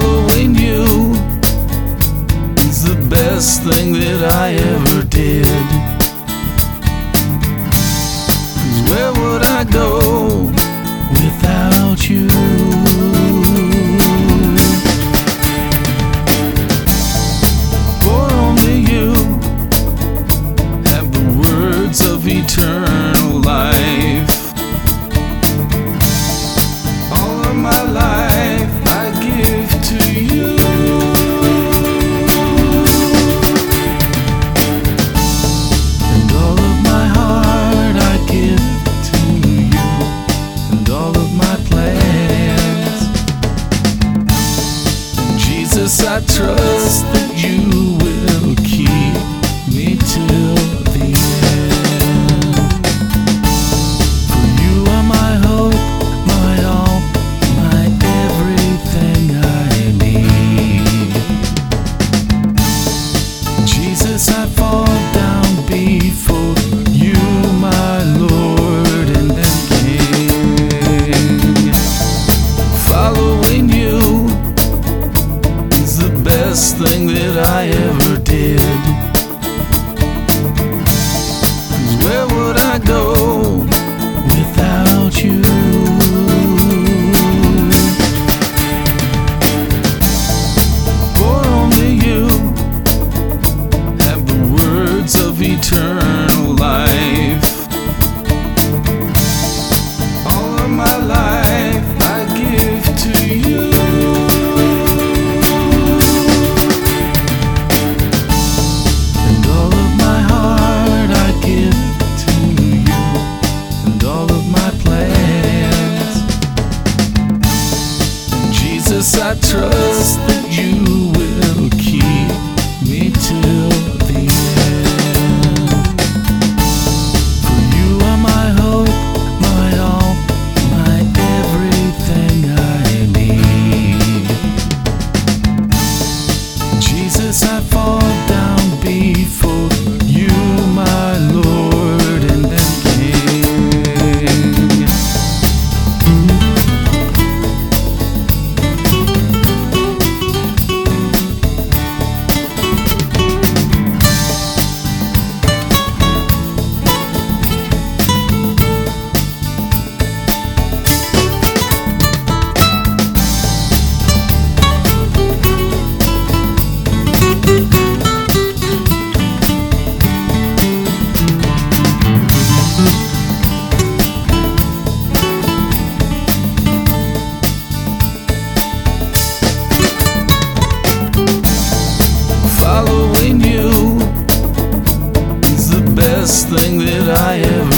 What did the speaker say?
following you is the best thing that I ever did. Cause where would I go without you? For only you have the words of eternity. yes, I trust that you best thing that I ever did. Cause where would I go without you? I trust that you best thing that I ever